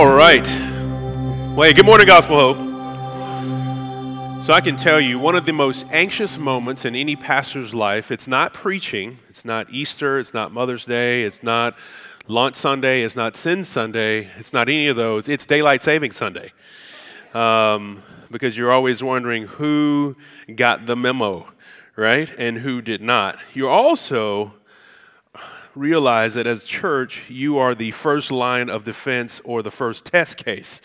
All right. Well, good morning, Gospel Hope. So I can tell you, one of the most anxious moments in any pastor's life, it's not preaching, it's not Easter, it's not Mother's Day, it's not Launch Sunday, it's not Sin Sunday, it's not any of those, it's Daylight Saving Sunday. Um, because you're always wondering who got the memo, right? And who did not. You're also realize that as church, you are the first line of defense or the first test case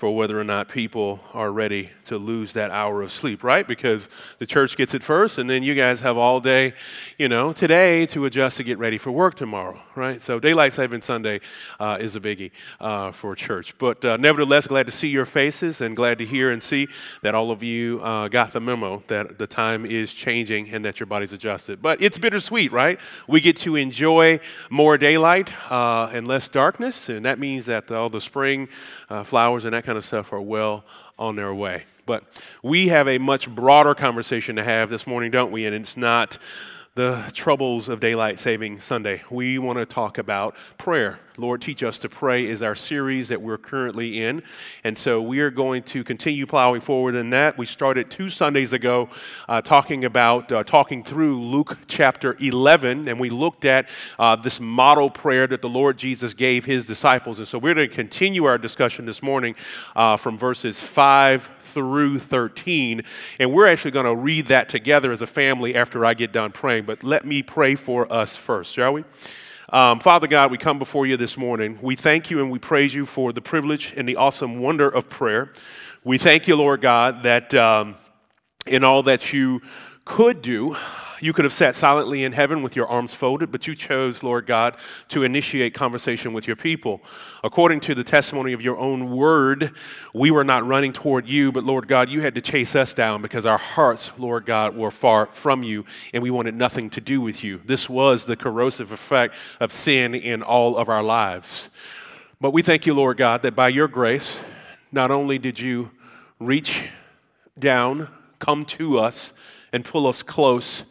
for whether or not people are ready to lose that hour of sleep, right? Because the church gets it first, and then you guys have all day, you know, today to adjust to get ready for work tomorrow, right? So daylight saving Sunday uh, is a biggie uh, for church. But uh, nevertheless, glad to see your faces and glad to hear and see that all of you uh, got the memo that the time is changing and that your body's adjusted. But it's bittersweet, right? We get to enjoy more daylight uh, and less darkness, and that means that all the spring uh, flowers and that kind of stuff are well on their way. But we have a much broader conversation to have this morning, don't we? And it's not the troubles of daylight saving Sunday. We want to talk about prayer. Lord, Teach Us to Pray is our series that we're currently in. And so we are going to continue plowing forward in that. We started two Sundays ago uh, talking about, uh, talking through Luke chapter 11, and we looked at uh, this model prayer that the Lord Jesus gave his disciples. And so we're going to continue our discussion this morning uh, from verses 5 through 13. And we're actually going to read that together as a family after I get done praying. But let me pray for us first, shall we? Um, Father God, we come before you this morning. We thank you and we praise you for the privilege and the awesome wonder of prayer. We thank you, Lord God, that um, in all that you could do, you could have sat silently in heaven with your arms folded, but you chose, Lord God, to initiate conversation with your people. According to the testimony of your own word, we were not running toward you, but Lord God, you had to chase us down because our hearts, Lord God, were far from you and we wanted nothing to do with you. This was the corrosive effect of sin in all of our lives. But we thank you, Lord God, that by your grace, not only did you reach down, come to us, and pull us close,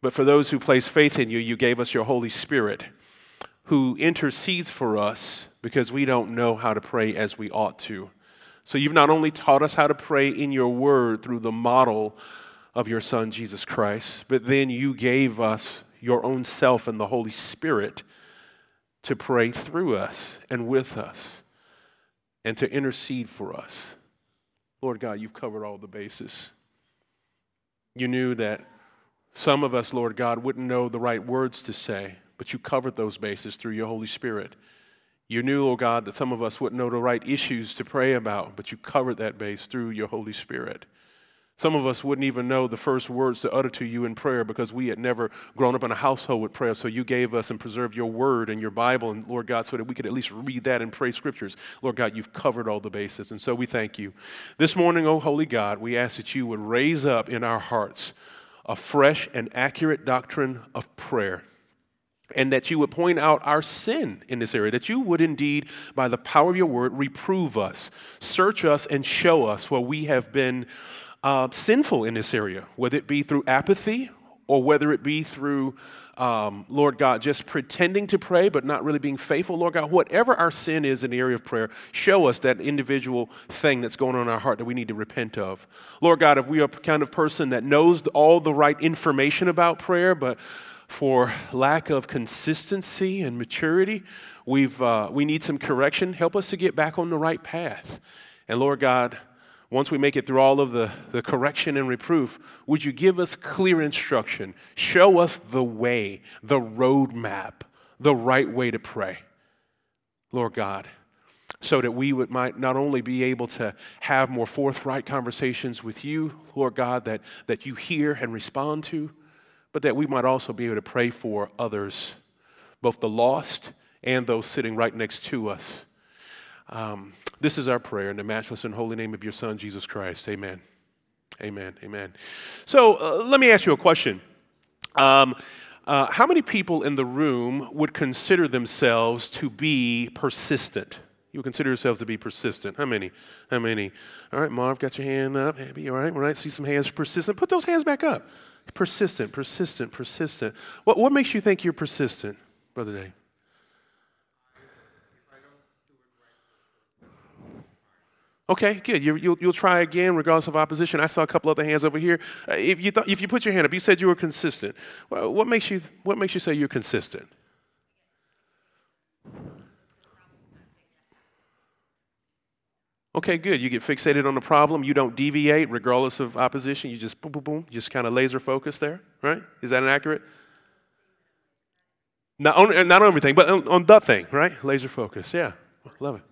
but for those who place faith in you, you gave us your Holy Spirit who intercedes for us because we don't know how to pray as we ought to. So you've not only taught us how to pray in your word through the model of your Son, Jesus Christ, but then you gave us your own self and the Holy Spirit to pray through us and with us and to intercede for us. Lord God, you've covered all the bases. You knew that some of us, Lord God, wouldn't know the right words to say, but you covered those bases through your Holy Spirit. You knew, Lord God, that some of us wouldn't know the right issues to pray about, but you covered that base through your Holy Spirit. Some of us wouldn't even know the first words to utter to you in prayer because we had never grown up in a household with prayer. So you gave us and preserved your word and your Bible, and Lord God, so that we could at least read that and pray scriptures. Lord God, you've covered all the bases. And so we thank you. This morning, oh holy God, we ask that you would raise up in our hearts a fresh and accurate doctrine of prayer. And that you would point out our sin in this area, that you would indeed, by the power of your word, reprove us, search us, and show us where we have been uh, sinful in this area, whether it be through apathy or whether it be through, um, Lord God, just pretending to pray but not really being faithful. Lord God, whatever our sin is in the area of prayer, show us that individual thing that's going on in our heart that we need to repent of. Lord God, if we are a kind of person that knows all the right information about prayer, but for lack of consistency and maturity, we've, uh, we need some correction. Help us to get back on the right path. And Lord God, once we make it through all of the, the correction and reproof, would you give us clear instruction? Show us the way, the roadmap, the right way to pray, Lord God, so that we would might not only be able to have more forthright conversations with you, Lord God, that, that you hear and respond to, but that we might also be able to pray for others, both the lost and those sitting right next to us. Um, this is our prayer in the matchless and holy name of your Son, Jesus Christ. Amen. Amen. Amen. So uh, let me ask you a question. Um, uh, how many people in the room would consider themselves to be persistent? You would consider yourselves to be persistent. How many? How many? All right, Marv, got your hand up. Happy, all right, all right. See some hands persistent. Put those hands back up. Persistent, persistent, persistent. What, what makes you think you're persistent, Brother Dave? Okay, good. You, will you'll try again regardless of opposition. I saw a couple other hands over here. Uh, if, you th- if you put your hand up, you said you were consistent. Well, what, makes you, what makes you say you're consistent? Okay, good. You get fixated on the problem. You don't deviate regardless of opposition. You just boom, boom, boom. Just kind of laser focus there, right? Is that inaccurate? Not on, not on everything, but on, on the thing, right? Laser focus. Yeah, love it.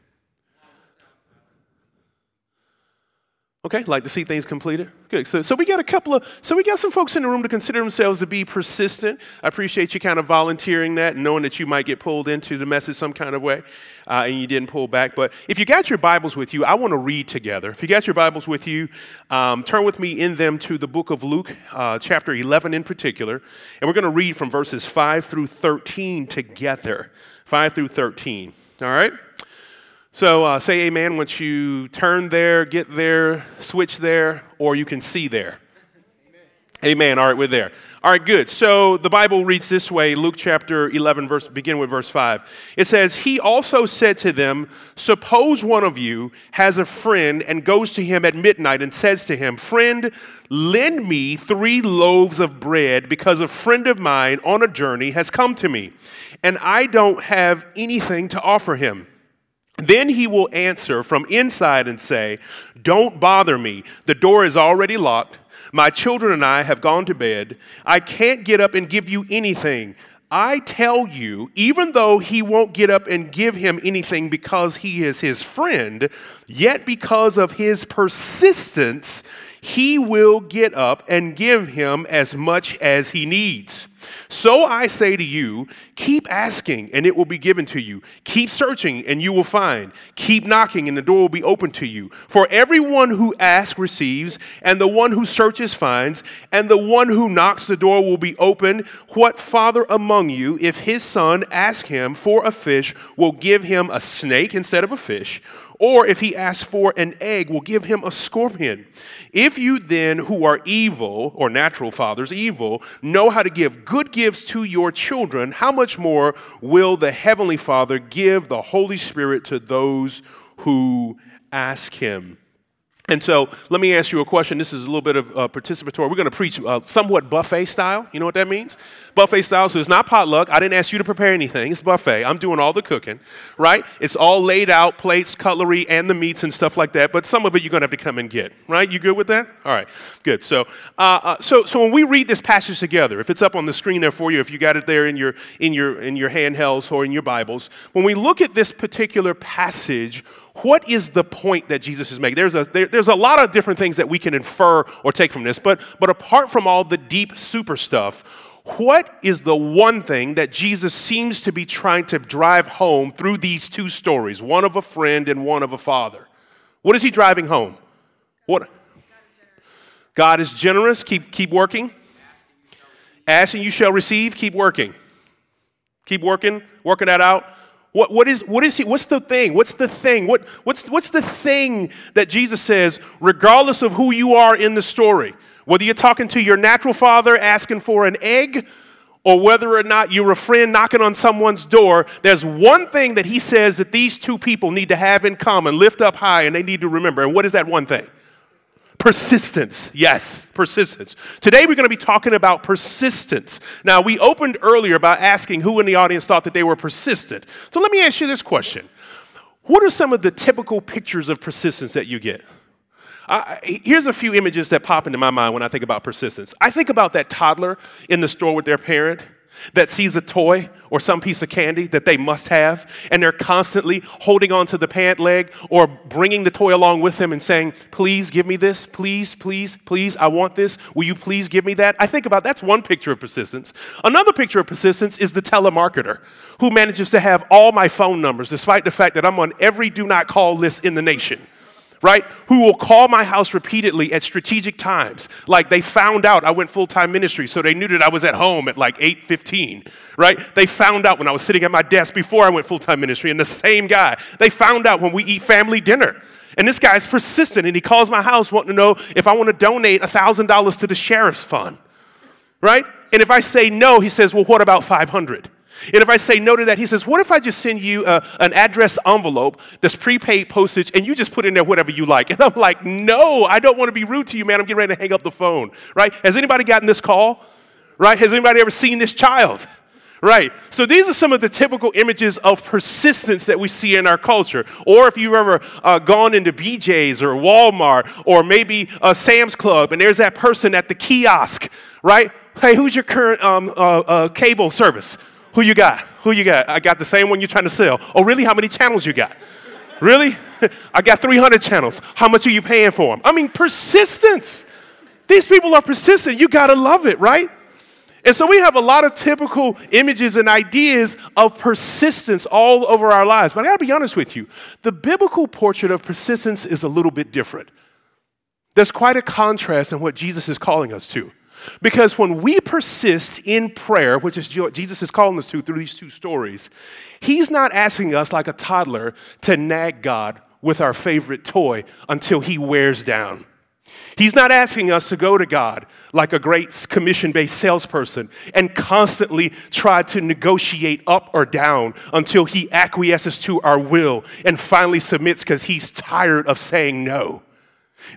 Okay, like to see things completed. Good. So, so we got a couple of, so we got some folks in the room to consider themselves to be persistent. I appreciate you kind of volunteering that and knowing that you might get pulled into the message some kind of way, uh, and you didn't pull back. But if you got your Bibles with you, I want to read together. If you got your Bibles with you, um, turn with me in them to the book of Luke, uh, chapter 11 in particular, and we're going to read from verses 5 through 13 together. 5 through 13. All right? So uh, say amen once you turn there, get there, switch there, or you can see there. Amen. amen. All right, we're there. All right, good. So the Bible reads this way Luke chapter 11, verse, begin with verse 5. It says, He also said to them, Suppose one of you has a friend and goes to him at midnight and says to him, Friend, lend me three loaves of bread because a friend of mine on a journey has come to me, and I don't have anything to offer him. Then he will answer from inside and say, Don't bother me. The door is already locked. My children and I have gone to bed. I can't get up and give you anything. I tell you, even though he won't get up and give him anything because he is his friend, yet because of his persistence, he will get up and give him as much as he needs. So I say to you, keep asking and it will be given to you. Keep searching and you will find. Keep knocking and the door will be open to you. For everyone who asks receives, and the one who searches finds, and the one who knocks the door will be open. What father among you, if his son asks him for a fish, will give him a snake instead of a fish? Or if he asks for an egg, we'll give him a scorpion. If you then, who are evil, or natural fathers, evil, know how to give good gifts to your children, how much more will the Heavenly Father give the Holy Spirit to those who ask him? And so let me ask you a question. This is a little bit of uh, participatory. We're going to preach uh, somewhat buffet style. You know what that means? Buffet style. So it's not potluck. I didn't ask you to prepare anything. It's buffet. I'm doing all the cooking, right? It's all laid out plates, cutlery, and the meats and stuff like that. But some of it you're going to have to come and get, right? You good with that? All right, good. So, uh, uh, so, so when we read this passage together, if it's up on the screen there for you, if you got it there in your in your in your handhelds or in your Bibles, when we look at this particular passage, what is the point that Jesus is making? There's a, there, there's a lot of different things that we can infer or take from this, but, but apart from all the deep super stuff, what is the one thing that Jesus seems to be trying to drive home through these two stories, one of a friend and one of a father? What is he driving home? What? God is generous. Keep, keep working. Asking you shall receive. Keep working. Keep working, working that out. What, what, is, what is he? What's the thing? What's the thing? What, what's, what's the thing that Jesus says, regardless of who you are in the story? Whether you're talking to your natural father asking for an egg, or whether or not you're a friend knocking on someone's door, there's one thing that he says that these two people need to have in common, lift up high, and they need to remember. And what is that one thing? Persistence. Yes, persistence. Today we're going to be talking about persistence. Now, we opened earlier by asking who in the audience thought that they were persistent. So let me ask you this question What are some of the typical pictures of persistence that you get? Uh, here's a few images that pop into my mind when I think about persistence. I think about that toddler in the store with their parent that sees a toy or some piece of candy that they must have, and they're constantly holding on to the pant leg or bringing the toy along with them and saying, Please give me this, please, please, please, I want this. Will you please give me that? I think about that's one picture of persistence. Another picture of persistence is the telemarketer who manages to have all my phone numbers despite the fact that I'm on every do not call list in the nation right? Who will call my house repeatedly at strategic times. Like they found out I went full-time ministry, so they knew that I was at home at like 8:15, right? They found out when I was sitting at my desk before I went full-time ministry, and the same guy. They found out when we eat family dinner. And this guy's persistent, and he calls my house wanting to know if I want to donate $1,000 to the sheriff's fund, right? And if I say no, he says, well, what about 500? And if I say no to that, he says, What if I just send you uh, an address envelope that's prepaid postage and you just put in there whatever you like? And I'm like, No, I don't want to be rude to you, man. I'm getting ready to hang up the phone, right? Has anybody gotten this call? Right? Has anybody ever seen this child? Right. So these are some of the typical images of persistence that we see in our culture. Or if you've ever uh, gone into BJ's or Walmart or maybe a Sam's Club and there's that person at the kiosk, right? Hey, who's your current um, uh, uh, cable service? Who you got? Who you got? I got the same one you're trying to sell. Oh, really? How many channels you got? Really? I got 300 channels. How much are you paying for them? I mean, persistence. These people are persistent. You got to love it, right? And so we have a lot of typical images and ideas of persistence all over our lives. But I got to be honest with you the biblical portrait of persistence is a little bit different. There's quite a contrast in what Jesus is calling us to. Because when we persist in prayer, which is Jesus is calling us to through these two stories, he's not asking us like a toddler to nag God with our favorite toy until he wears down. He's not asking us to go to God like a great commission based salesperson and constantly try to negotiate up or down until he acquiesces to our will and finally submits because he's tired of saying no.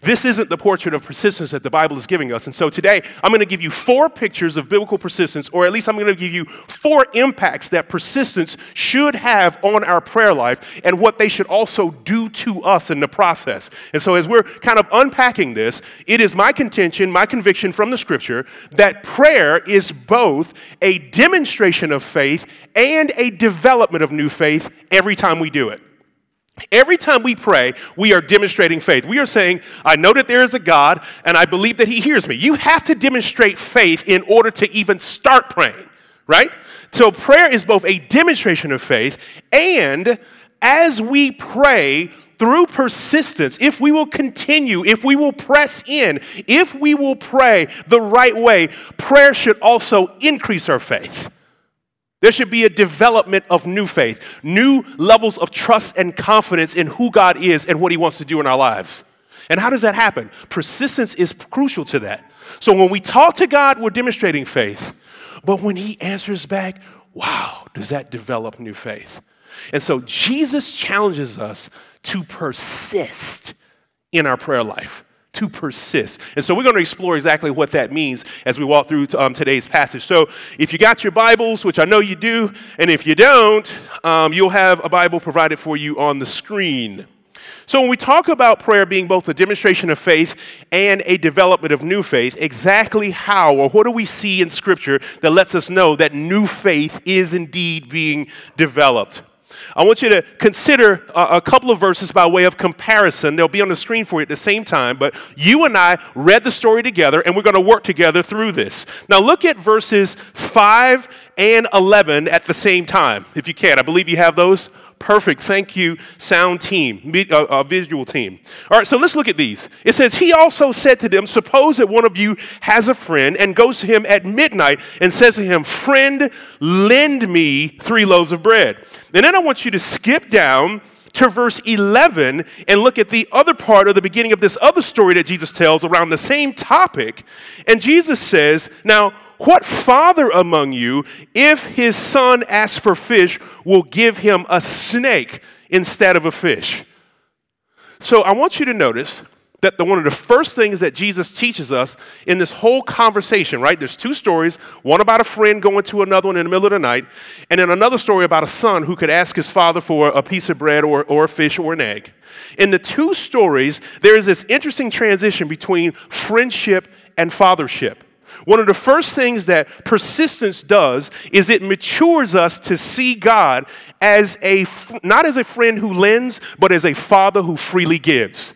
This isn't the portrait of persistence that the Bible is giving us. And so today, I'm going to give you four pictures of biblical persistence, or at least I'm going to give you four impacts that persistence should have on our prayer life and what they should also do to us in the process. And so, as we're kind of unpacking this, it is my contention, my conviction from the scripture that prayer is both a demonstration of faith and a development of new faith every time we do it. Every time we pray, we are demonstrating faith. We are saying, I know that there is a God and I believe that He hears me. You have to demonstrate faith in order to even start praying, right? So prayer is both a demonstration of faith and as we pray, through persistence, if we will continue, if we will press in, if we will pray the right way, prayer should also increase our faith. There should be a development of new faith, new levels of trust and confidence in who God is and what He wants to do in our lives. And how does that happen? Persistence is crucial to that. So when we talk to God, we're demonstrating faith. But when He answers back, wow, does that develop new faith? And so Jesus challenges us to persist in our prayer life to persist. And so we're going to explore exactly what that means as we walk through um, today's passage. So if you got your Bibles, which I know you do, and if you don't, um, you'll have a Bible provided for you on the screen. So, when we talk about prayer being both a demonstration of faith and a development of new faith, exactly how or what do we see in Scripture that lets us know that new faith is indeed being developed? I want you to consider a, a, couple of verses by way of comparison. They'll be on the screen for you at the same time, but you and I read the story together and we're going to work together through this. Now, look at verses 5 and 11 at the same time, if you can. I believe you have those. Perfect. Thank you, sound team, uh, uh, visual team. All right, so let's look at these. It says, He also said to them, Suppose that one of you has a friend and goes to him at midnight and says to him, Friend, lend me three loaves of bread. And then I want you to skip down to verse 11 and look at the other part of the beginning of this other story that Jesus tells around the same topic. And Jesus says, Now, what father among you, if his son asks for fish, will give him a snake instead of a fish? So I want you to notice that the, one of the first things that Jesus teaches us in this whole conversation, right? There's two stories one about a friend going to another one in the middle of the night, and then another story about a son who could ask his father for a piece of bread or, or a fish or an egg. In the two stories, there is this interesting transition between friendship and fathership. One of the first things that persistence does is it matures us to see God as a not as a friend who lends, but as a father who freely gives.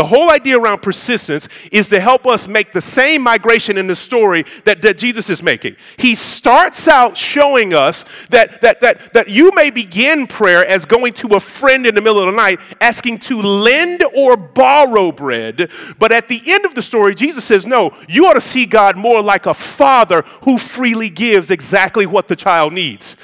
The whole idea around persistence is to help us make the same migration in the story that, that Jesus is making. He starts out showing us that, that, that, that you may begin prayer as going to a friend in the middle of the night, asking to lend or borrow bread. But at the end of the story, Jesus says, No, you ought to see God more like a father who freely gives exactly what the child needs.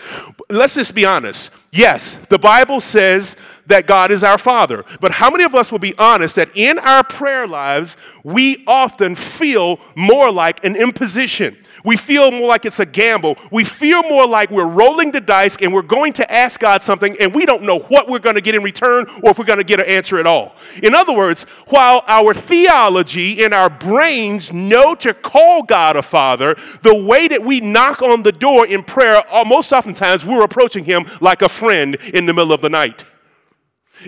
Let's just be honest. Yes, the Bible says that God is our Father. But how many of us will be honest that in our prayer lives, we often feel more like an imposition? We feel more like it's a gamble. We feel more like we're rolling the dice and we're going to ask God something and we don't know what we're going to get in return or if we're going to get an answer at all. In other words, while our theology in our brains know to call God a father, the way that we knock on the door in prayer, uh, most oftentimes we're approaching him like a friend in the middle of the night.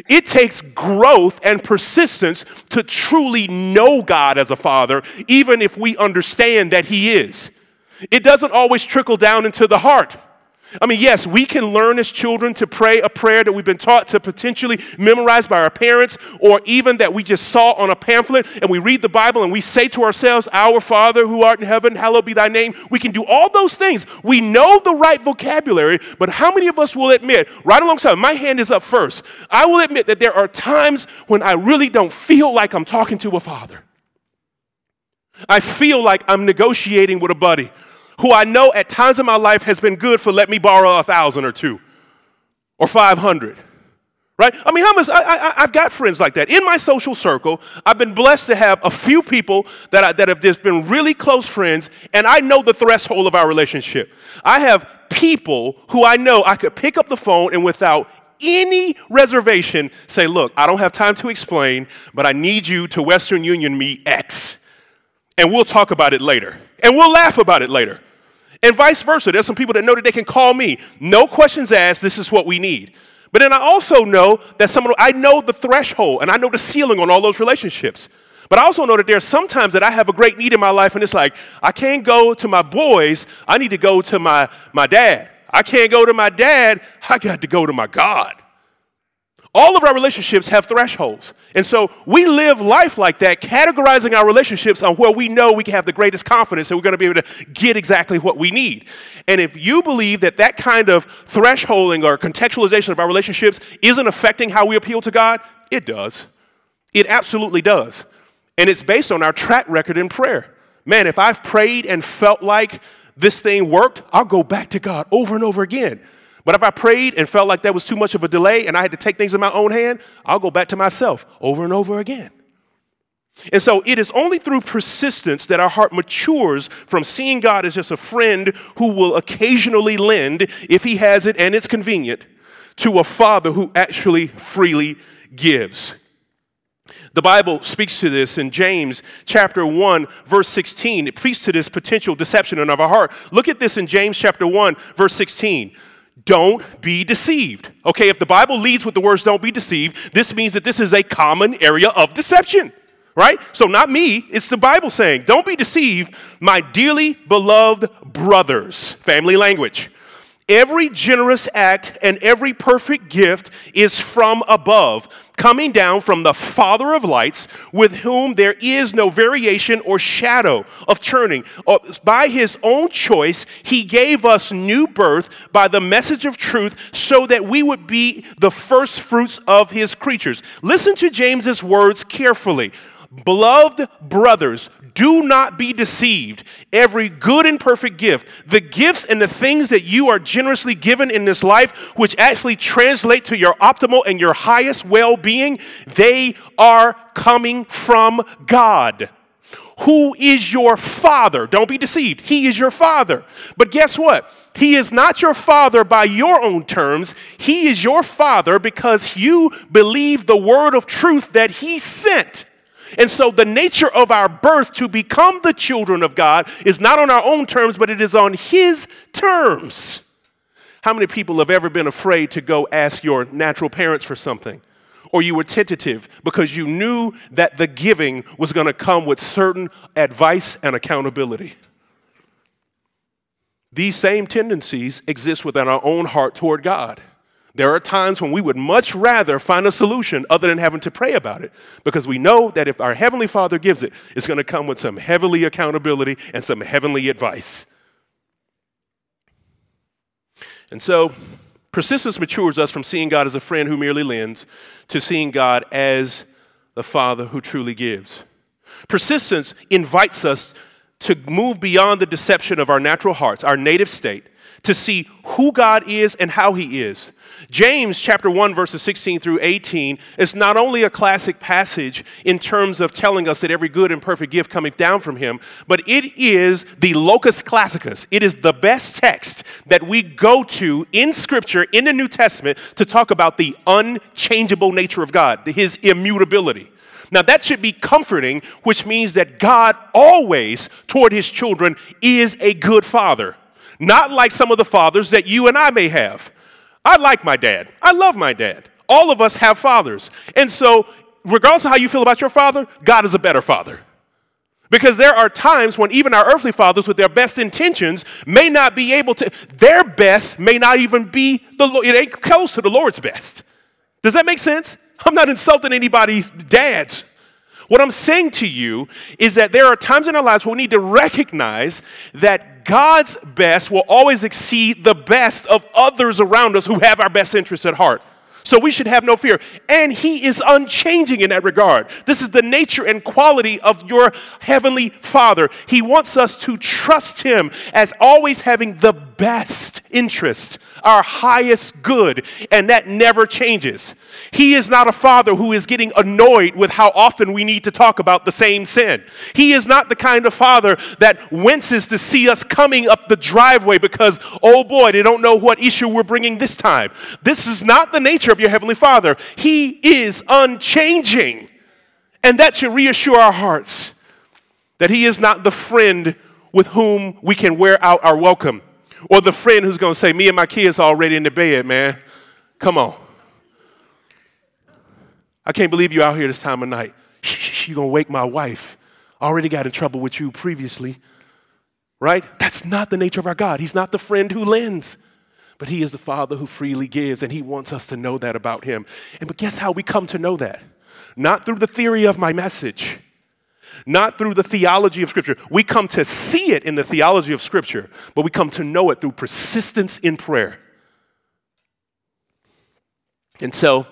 It takes growth and persistence to truly know God as a father, even if we understand that He is. It doesn't always trickle down into the heart. I mean, yes, we can learn as children to pray a prayer that we've been taught to potentially memorize by our parents, or even that we just saw on a pamphlet, and we read the Bible and we say to ourselves, Our Father who art in heaven, hallowed be thy name. We can do all those things. We know the right vocabulary, but how many of us will admit, right alongside, my hand is up first, I will admit that there are times when I really don't feel like I'm talking to a father. I feel like I'm negotiating with a buddy who I know at times in my life has been good for let me borrow a thousand or two or 500. Right? I mean, how much, I, have got friends like that. In my social circle, I've been blessed to have a few people that, I, that have just been really close friends, and I know the threshold of our relationship. I have people who I know I could pick up the phone and without any reservation say, Look, I don't have time to explain, but I need you to Western Union me X. And we'll talk about it later. And we'll laugh about it later. And vice versa. There's some people that know that they can call me. No questions asked, this is what we need. But then I also know that someone, I know the threshold and I know the ceiling on all those relationships. But I also know that there's sometimes that I have a great need in my life and it's like, I can't go to my boys, I need to go to my, my dad. I can't go to my dad, I got to go to my God. All of our relationships have thresholds. And so we live life like that, categorizing our relationships on where we know we can have the greatest confidence that we're going to be able to get exactly what we need. And if you believe that that kind of thresholding or contextualization of our relationships isn't affecting how we appeal to God, it does. It absolutely does. And it's based on our track record in prayer. Man, if I've prayed and felt like this thing worked, I'll go back to God over and over again. But if I prayed and felt like that was too much of a delay and I had to take things in my own hand, I'll go back to myself over and over again. And so it is only through persistence that our heart matures from seeing God as just a friend who will occasionally lend, if he has it and it's convenient, to a father who actually freely gives. The Bible speaks to this in James chapter 1 verse 16. It speaks to this potential deception in our heart. Look at this in James chapter 1 verse 16 don't be deceived. Okay, if the Bible leads with the words don't be deceived, this means that this is a common area of deception, right? So, not me, it's the Bible saying, don't be deceived, my dearly beloved brothers. Family language. Every generous act and every perfect gift is from above, coming down from the Father of lights, with whom there is no variation or shadow of turning. Uh, by his own choice, he gave us new birth by the message of truth so that we would be the first fruits of his creatures. Listen to James's words carefully. Beloved brothers, do not be deceived. Every good and perfect gift, the gifts and the things that you are generously given in this life, which actually translate to your optimal and your highest well being, they are coming from God. Who is your father? Don't be deceived. He is your father. But guess what? He is not your father by your own terms. He is your father because you believe the word of truth that he sent. And so, the nature of our birth to become the children of God is not on our own terms, but it is on His terms. How many people have ever been afraid to go ask your natural parents for something? Or you were tentative because you knew that the giving was going to come with certain advice and accountability. These same tendencies exist within our own heart toward God. There are times when we would much rather find a solution other than having to pray about it because we know that if our Heavenly Father gives it, it's going to come with some heavenly accountability and some heavenly advice. And so, persistence matures us from seeing God as a friend who merely lends to seeing God as the Father who truly gives. Persistence invites us to move beyond the deception of our natural hearts, our native state, to see who God is and how He is. James chapter 1 verses 16 through 18 is not only a classic passage in terms of telling us that every good and perfect gift cometh down from him, but it is the locus classicus. It is the best text that we go to in scripture in the New Testament to talk about the unchangeable nature of God, his immutability. Now, that should be comforting, which means that God always, toward his children, is a good father. Not like some of the fathers that you and I may have. I like my dad. I love my dad. All of us have fathers. And so, regardless of how you feel about your father, God is a better father. Because there are times when even our earthly fathers, with their best intentions, may not be able to, their best may not even be the it ain't close to the Lord's best. Does that make sense? I'm not insulting anybody's dads. What I'm saying to you is that there are times in our lives where we need to recognize that God's best will always exceed the best of others around us who have our best interests at heart. So we should have no fear. And He is unchanging in that regard. This is the nature and quality of your Heavenly Father. He wants us to trust Him as always having the best interest, our highest good, and that never changes. He is not a father who is getting annoyed with how often we need to talk about the same sin. He is not the kind of father that winces to see us coming up the driveway because, oh boy, they don't know what issue we're bringing this time. This is not the nature of your Heavenly Father. He is unchanging. And that should reassure our hearts that He is not the friend with whom we can wear out our welcome or the friend who's going to say, Me and my kids are already in the bed, man. Come on. I can't believe you out here this time of night. You're going to wake my wife. Already got in trouble with you previously. Right? That's not the nature of our God. He's not the friend who lends, but He is the Father who freely gives, and He wants us to know that about Him. And but guess how we come to know that? Not through the theory of my message, not through the theology of Scripture. We come to see it in the theology of Scripture, but we come to know it through persistence in prayer. And so,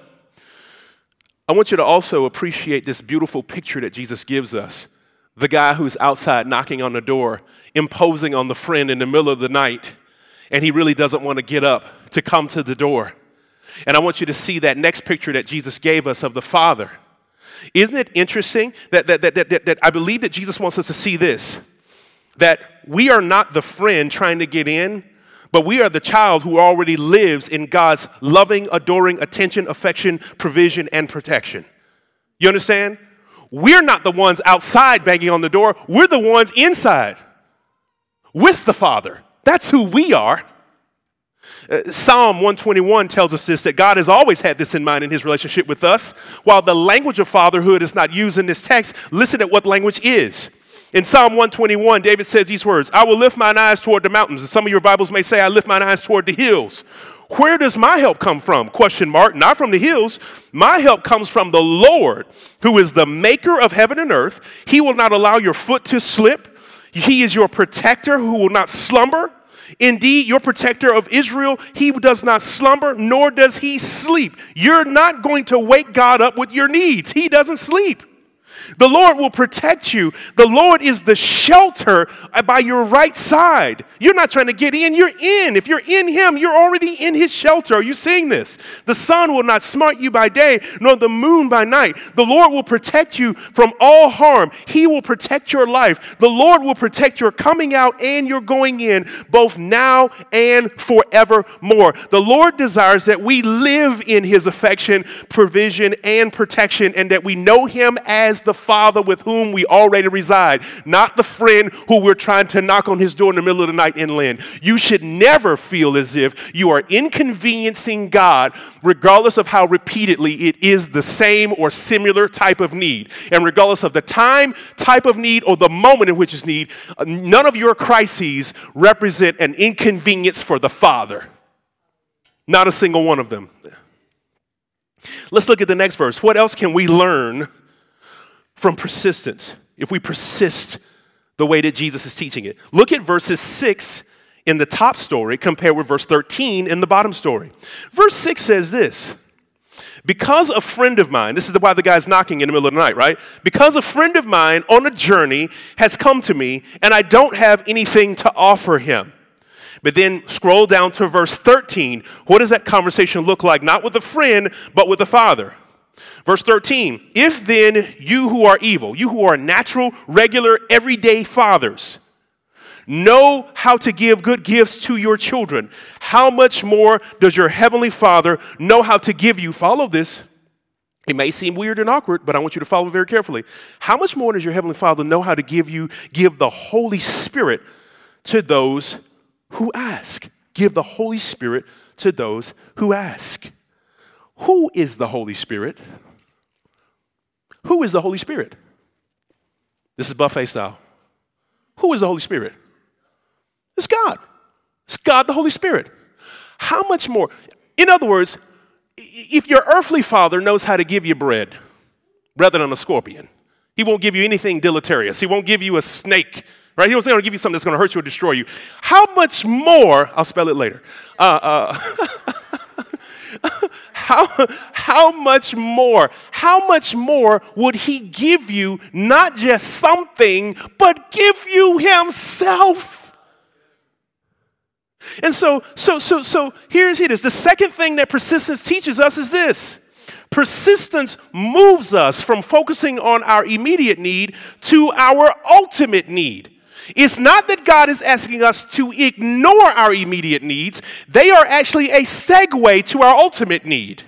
I want you to also appreciate this beautiful picture that Jesus gives us. The guy who's outside knocking on the door, imposing on the friend in the middle of the night, and he really doesn't want to get up to come to the door. And I want you to see that next picture that Jesus gave us of the Father isn't it interesting that, that, that, that, that I believe that Jesus wants us to see this? That we are not the friend trying to get in, but we are the child who already lives in God's loving, adoring attention, affection, provision, and protection. You understand? We're not the ones outside banging on the door, we're the ones inside with the Father. That's who we are. Uh, Psalm 121 tells us this that God has always had this in mind in his relationship with us. While the language of fatherhood is not used in this text, listen at what language is. In Psalm 121, David says these words I will lift mine eyes toward the mountains. And some of your Bibles may say, I lift mine eyes toward the hills. Where does my help come from? Question mark. Not from the hills. My help comes from the Lord, who is the maker of heaven and earth. He will not allow your foot to slip. He is your protector who will not slumber. Indeed, your protector of Israel, he does not slumber, nor does he sleep. You're not going to wake God up with your needs. He doesn't sleep. The Lord will protect you. The Lord is the shelter by your right side. You're not trying to get in, you're in. If you're in Him, you're already in His shelter. Are you seeing this? The sun will not smite you by day, nor the moon by night. The Lord will protect you from all harm. He will protect your life. The Lord will protect your coming out and your going in, both now and forevermore. The Lord desires that we live in His affection, provision, and protection, and that we know Him as the Father with whom we already reside, not the friend who we're trying to knock on his door in the middle of the night inland. You should never feel as if you are inconveniencing God, regardless of how repeatedly it is the same or similar type of need. And regardless of the time, type of need, or the moment in which it's need, none of your crises represent an inconvenience for the Father. Not a single one of them. Let's look at the next verse. What else can we learn from persistence if we persist the way that Jesus is teaching it? Look at verses 6 in the top story compared with verse 13 in the bottom story. Verse 6 says this Because a friend of mine, this is why the guy's knocking in the middle of the night, right? Because a friend of mine on a journey has come to me and I don't have anything to offer him. But then scroll down to verse 13. What does that conversation look like? Not with a friend, but with a father. Verse 13 If then you who are evil, you who are natural, regular, everyday fathers, know how to give good gifts to your children, how much more does your heavenly Father know how to give you? Follow this. It may seem weird and awkward, but I want you to follow very carefully. How much more does your heavenly Father know how to give you, give the Holy Spirit to those who ask. Give the Holy Spirit to those who ask. Who is the Holy Spirit? Who is the Holy Spirit? This is buffet style. Who is the Holy Spirit? It's God. It's God the Holy Spirit. How much more? In other words, if your earthly father knows how to give you bread rather than a scorpion, he won't give you anything deleterious. He won't give you a snake right? He to give you something that's going to hurt you or destroy you. How much more, I'll spell it later. Uh, uh, how, how much more, how much more would he give you not just something, but give you himself? And so, so, so, so here's it is. The second thing that persistence teaches us is this. Persistence moves us from focusing on our immediate need to our ultimate need. It's not that God is asking us to ignore our immediate needs, they are actually a segue to our ultimate need.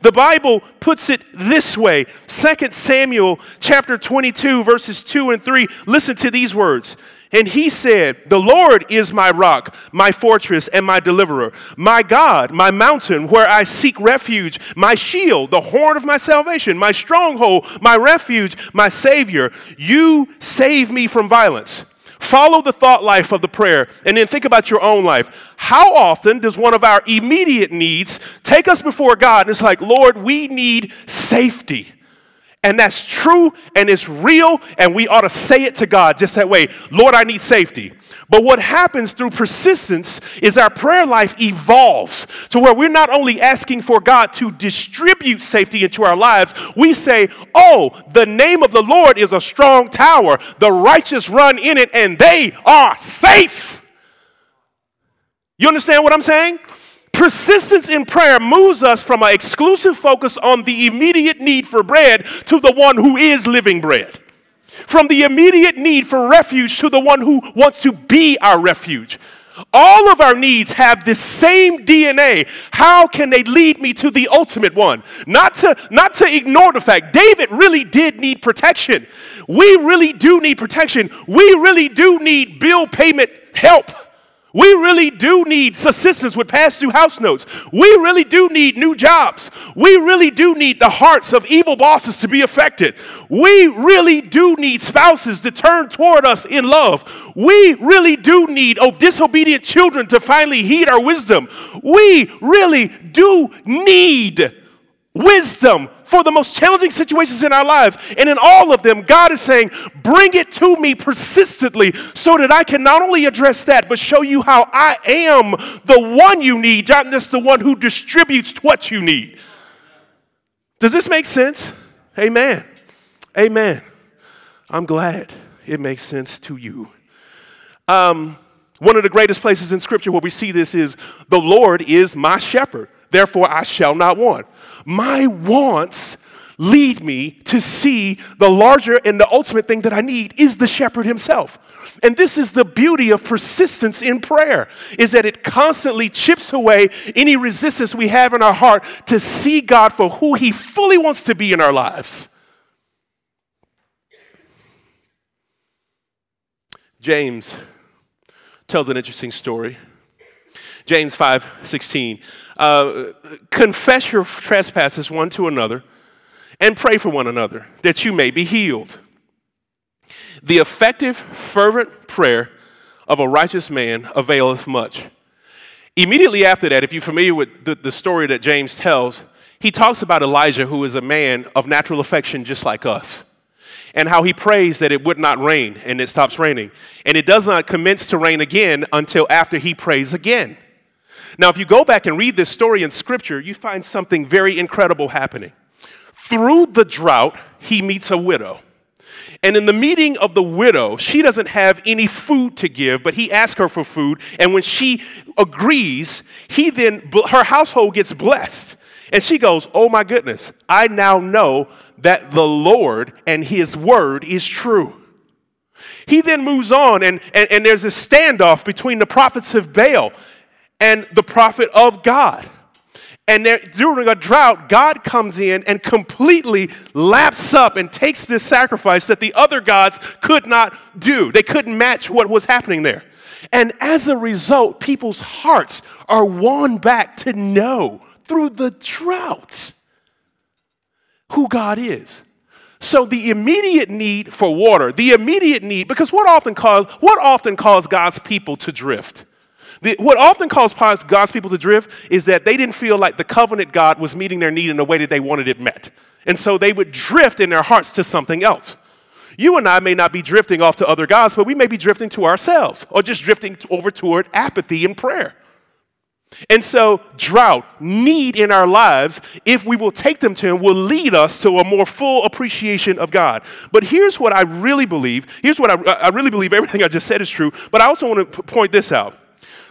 The Bible puts it this way 2 Samuel chapter 22, verses 2 and 3. Listen to these words. And he said, The Lord is my rock, my fortress, and my deliverer, my God, my mountain where I seek refuge, my shield, the horn of my salvation, my stronghold, my refuge, my Savior. You save me from violence. Follow the thought life of the prayer and then think about your own life. How often does one of our immediate needs take us before God and it's like, Lord, we need safety? And that's true and it's real, and we ought to say it to God just that way Lord, I need safety. But what happens through persistence is our prayer life evolves to where we're not only asking for God to distribute safety into our lives, we say, Oh, the name of the Lord is a strong tower. The righteous run in it and they are safe. You understand what I'm saying? Persistence in prayer moves us from an exclusive focus on the immediate need for bread to the one who is living bread. From the immediate need for refuge to the one who wants to be our refuge. All of our needs have the same DNA. How can they lead me to the ultimate one? Not to, not to ignore the fact David really did need protection. We really do need protection. We really do need bill payment help. We really do need assistance with past due house notes. We really do need new jobs. We really do need the hearts of evil bosses to be affected. We really do need spouses to turn toward us in love. We really do need oh, disobedient children to finally heed our wisdom. We really do need wisdom for the most challenging situations in our lives. And in all of them, God is saying, Bring it to me persistently so that I can not only address that, but show you how I am the one you need, not just the one who distributes what you need. Does this make sense? Amen. Amen. I'm glad it makes sense to you. Um, one of the greatest places in Scripture where we see this is the Lord is my shepherd, therefore I shall not want. My wants lead me to see the larger and the ultimate thing that I need is the shepherd himself. And this is the beauty of persistence in prayer is that it constantly chips away any resistance we have in our heart to see God for who he fully wants to be in our lives. James tells an interesting story. James 5 16. Uh, confess your trespasses one to another and pray for one another that you may be healed. The effective, fervent prayer of a righteous man availeth much. Immediately after that, if you're familiar with the, the story that James tells, he talks about Elijah, who is a man of natural affection just like us, and how he prays that it would not rain, and it stops raining. And it does not commence to rain again until after he prays again. Now, if you go back and read this story in Scripture, you find something very incredible happening. Through the drought, he meets a widow. And in the meeting of the widow, she doesn't have any food to give, but he asks her for food. And when she agrees, he then, her household gets blessed. And she goes, Oh my goodness, I now know that the Lord and his word is true. He then moves on, and, and, and there's a standoff between the prophets of Baal and the prophet of God. And during a drought, God comes in and completely laps up and takes this sacrifice that the other gods could not do. They couldn't match what was happening there. And as a result, people's hearts are won back to know through the drought who God is. So the immediate need for water, the immediate need, because what often cause what often caused God's people to drift? The, what often caused God's people to drift is that they didn't feel like the covenant God was meeting their need in the way that they wanted it met. And so they would drift in their hearts to something else. You and I may not be drifting off to other gods, but we may be drifting to ourselves or just drifting over toward apathy in prayer. And so, drought, need in our lives, if we will take them to Him, will lead us to a more full appreciation of God. But here's what I really believe. Here's what I, I really believe everything I just said is true. But I also want to point this out.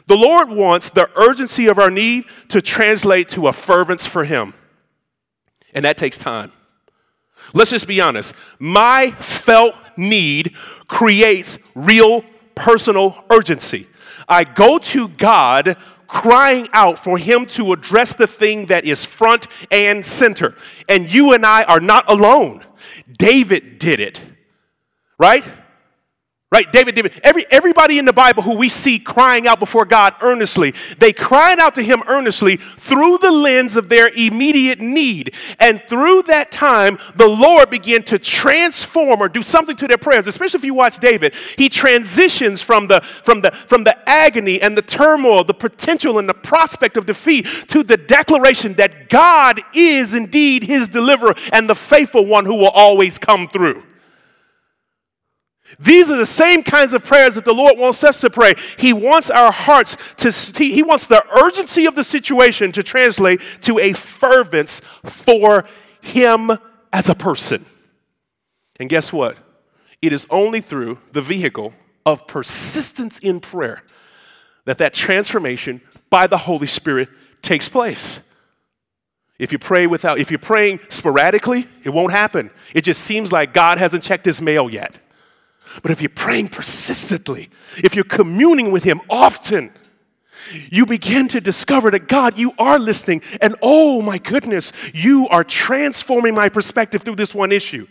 The Lord wants the urgency of our need to translate to a fervence for Him. And that takes time. Let's just be honest. My felt need creates real personal urgency. I go to God crying out for Him to address the thing that is front and center. And you and I are not alone. David did it, right? Right? David, David, every, everybody in the Bible who we see crying out before God earnestly, they cried out to him earnestly through the lens of their immediate need. And through that time, the Lord began to transform or do something to their prayers, especially if you watch David. He transitions from the, from the, from the agony and the turmoil, the potential and the prospect of defeat to the declaration that God is indeed his deliverer and the faithful one who will always come through. These are the same kinds of prayers that the Lord wants us to pray. He wants our hearts to, He wants the urgency of the situation to translate to a fervence for Him as a person. And guess what? It is only through the vehicle of persistence in prayer that that transformation by the Holy Spirit takes place. If you pray without, if you're praying sporadically, it won't happen. It just seems like God hasn't checked his mail yet. But if you're praying persistently, if you're communing with Him often, you begin to discover that God, you are listening, and oh my goodness, you are transforming my perspective through this one issue.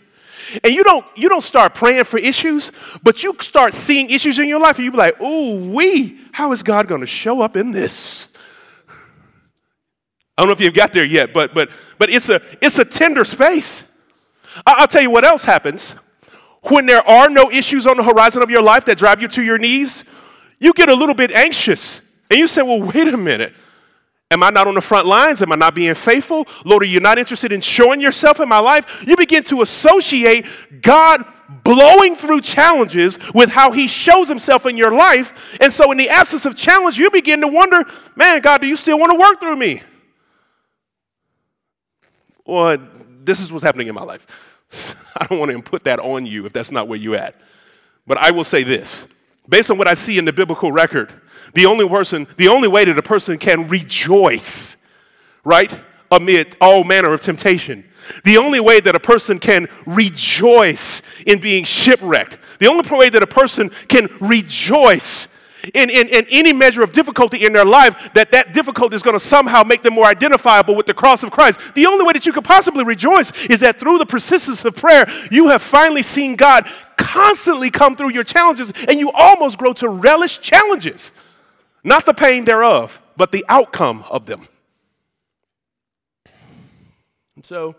And you don't you don't start praying for issues, but you start seeing issues in your life, and you be like, oh, we, how is God going to show up in this? I don't know if you've got there yet, but but but it's a it's a tender space. I'll tell you what else happens when there are no issues on the horizon of your life that drive you to your knees, you get a little bit anxious. And you say, well, wait a minute. Am I not on the front lines? Am I not being faithful? Lord, are you not interested in showing yourself in my life? You begin to associate God blowing through challenges with how he shows himself in your life. And so, in the absence of challenge, you begin to wonder, man, God, do you still want to work through me? Well, this is what's happening in my life. I don't want to put that on you if that's not where you're at. But I will say this based on what I see in the biblical record, the only person, the only way that a person can rejoice, right, amid all manner of temptation, the only way that a person can rejoice in being shipwrecked, the only way that a person can rejoice in, in, in any measure of difficulty in their life, that that difficulty is going to somehow make them more identifiable with the cross of Christ. The only way that you could possibly rejoice is that through the persistence of prayer, you have finally seen God constantly come through your challenges, and you almost grow to relish challenges. Not the pain thereof, but the outcome of them. And so,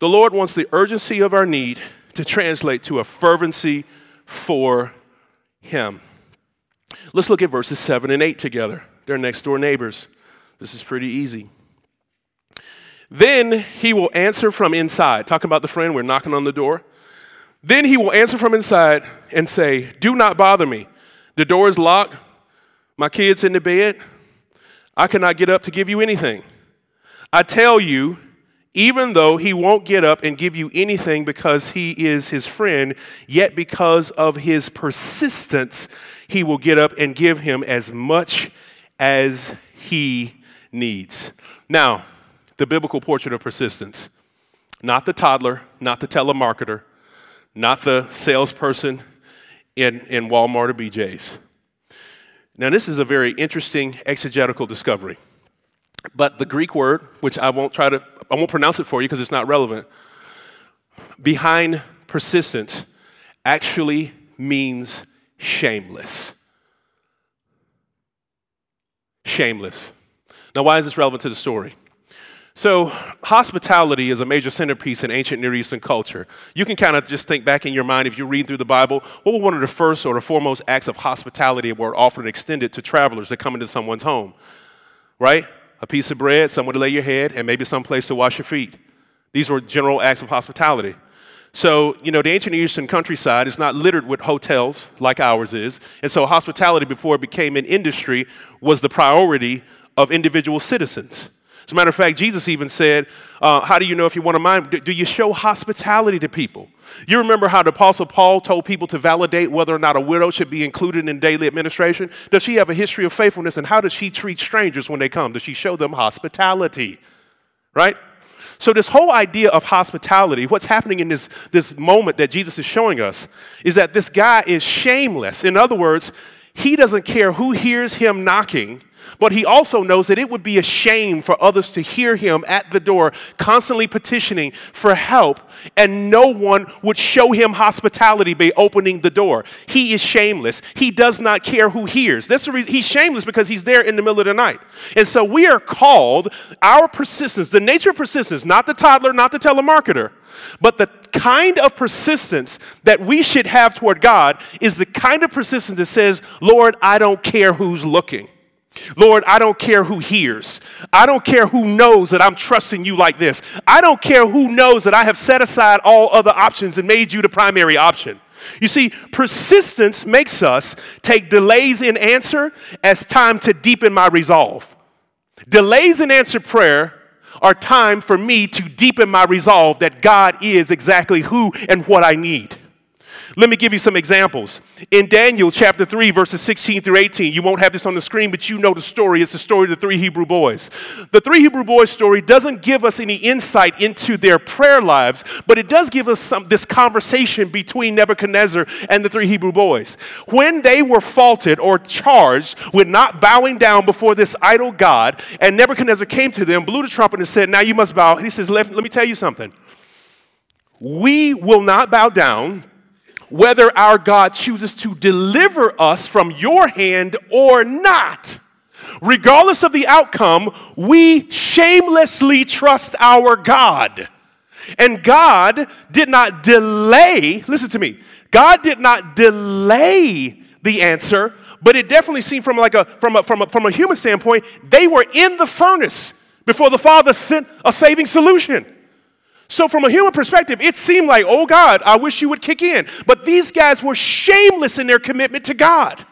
the Lord wants the urgency of our need to translate to a fervency for Him. Let's look at verses 7 and 8 together. They're next door neighbors. This is pretty easy. Then he will answer from inside. Talking about the friend, we're knocking on the door. Then he will answer from inside and say, Do not bother me. The door is locked. My kid's in the bed. I cannot get up to give you anything. I tell you, even though he won't get up and give you anything because he is his friend, yet because of his persistence, he will get up and give him as much as he needs. Now, the biblical portrait of persistence not the toddler, not the telemarketer, not the salesperson in, in Walmart or BJ's. Now, this is a very interesting exegetical discovery. But the Greek word, which I won't try to, I won't pronounce it for you because it's not relevant, behind persistence actually means shameless. Shameless. Now, why is this relevant to the story? So, hospitality is a major centerpiece in ancient Near Eastern culture. You can kind of just think back in your mind if you read through the Bible, what were one of the first or the foremost acts of hospitality were often extended to travelers that come into someone's home? Right? A piece of bread, somewhere to lay your head, and maybe some place to wash your feet. These were general acts of hospitality. So, you know, the ancient Eastern countryside is not littered with hotels like ours is. And so, hospitality, before it became an industry, was the priority of individual citizens. As a matter of fact, Jesus even said, uh, How do you know if you want to mind? Do, do you show hospitality to people? You remember how the Apostle Paul told people to validate whether or not a widow should be included in daily administration? Does she have a history of faithfulness? And how does she treat strangers when they come? Does she show them hospitality? Right? So, this whole idea of hospitality, what's happening in this, this moment that Jesus is showing us, is that this guy is shameless. In other words, he doesn't care who hears him knocking but he also knows that it would be a shame for others to hear him at the door, constantly petitioning for help, and no one would show him hospitality by opening the door. He is shameless. He does not care who hears. That's the reason he's shameless because he's there in the middle of the night. And so we are called our persistence, the nature of persistence, not the toddler, not the telemarketer, but the kind of persistence that we should have toward God is the kind of persistence that says, Lord, I don't care who's looking. Lord, I don't care who hears. I don't care who knows that I'm trusting you like this. I don't care who knows that I have set aside all other options and made you the primary option. You see, persistence makes us take delays in answer as time to deepen my resolve. Delays in answer prayer are time for me to deepen my resolve that God is exactly who and what I need. Let me give you some examples. In Daniel chapter 3, verses 16 through 18, you won't have this on the screen, but you know the story. It's the story of the three Hebrew boys. The three Hebrew boys story doesn't give us any insight into their prayer lives, but it does give us some, this conversation between Nebuchadnezzar and the three Hebrew boys. When they were faulted or charged with not bowing down before this idol God, and Nebuchadnezzar came to them, blew the trumpet, and said, Now you must bow. He says, Let, let me tell you something. We will not bow down whether our God chooses to deliver us from your hand or not. Regardless of the outcome, we shamelessly trust our God. And God did not delay, listen to me, God did not delay the answer, but it definitely seemed from like a from a from a, from a human standpoint, they were in the furnace before the Father sent a saving solution. So, from a human perspective, it seemed like, oh God, I wish you would kick in. But these guys were shameless in their commitment to God.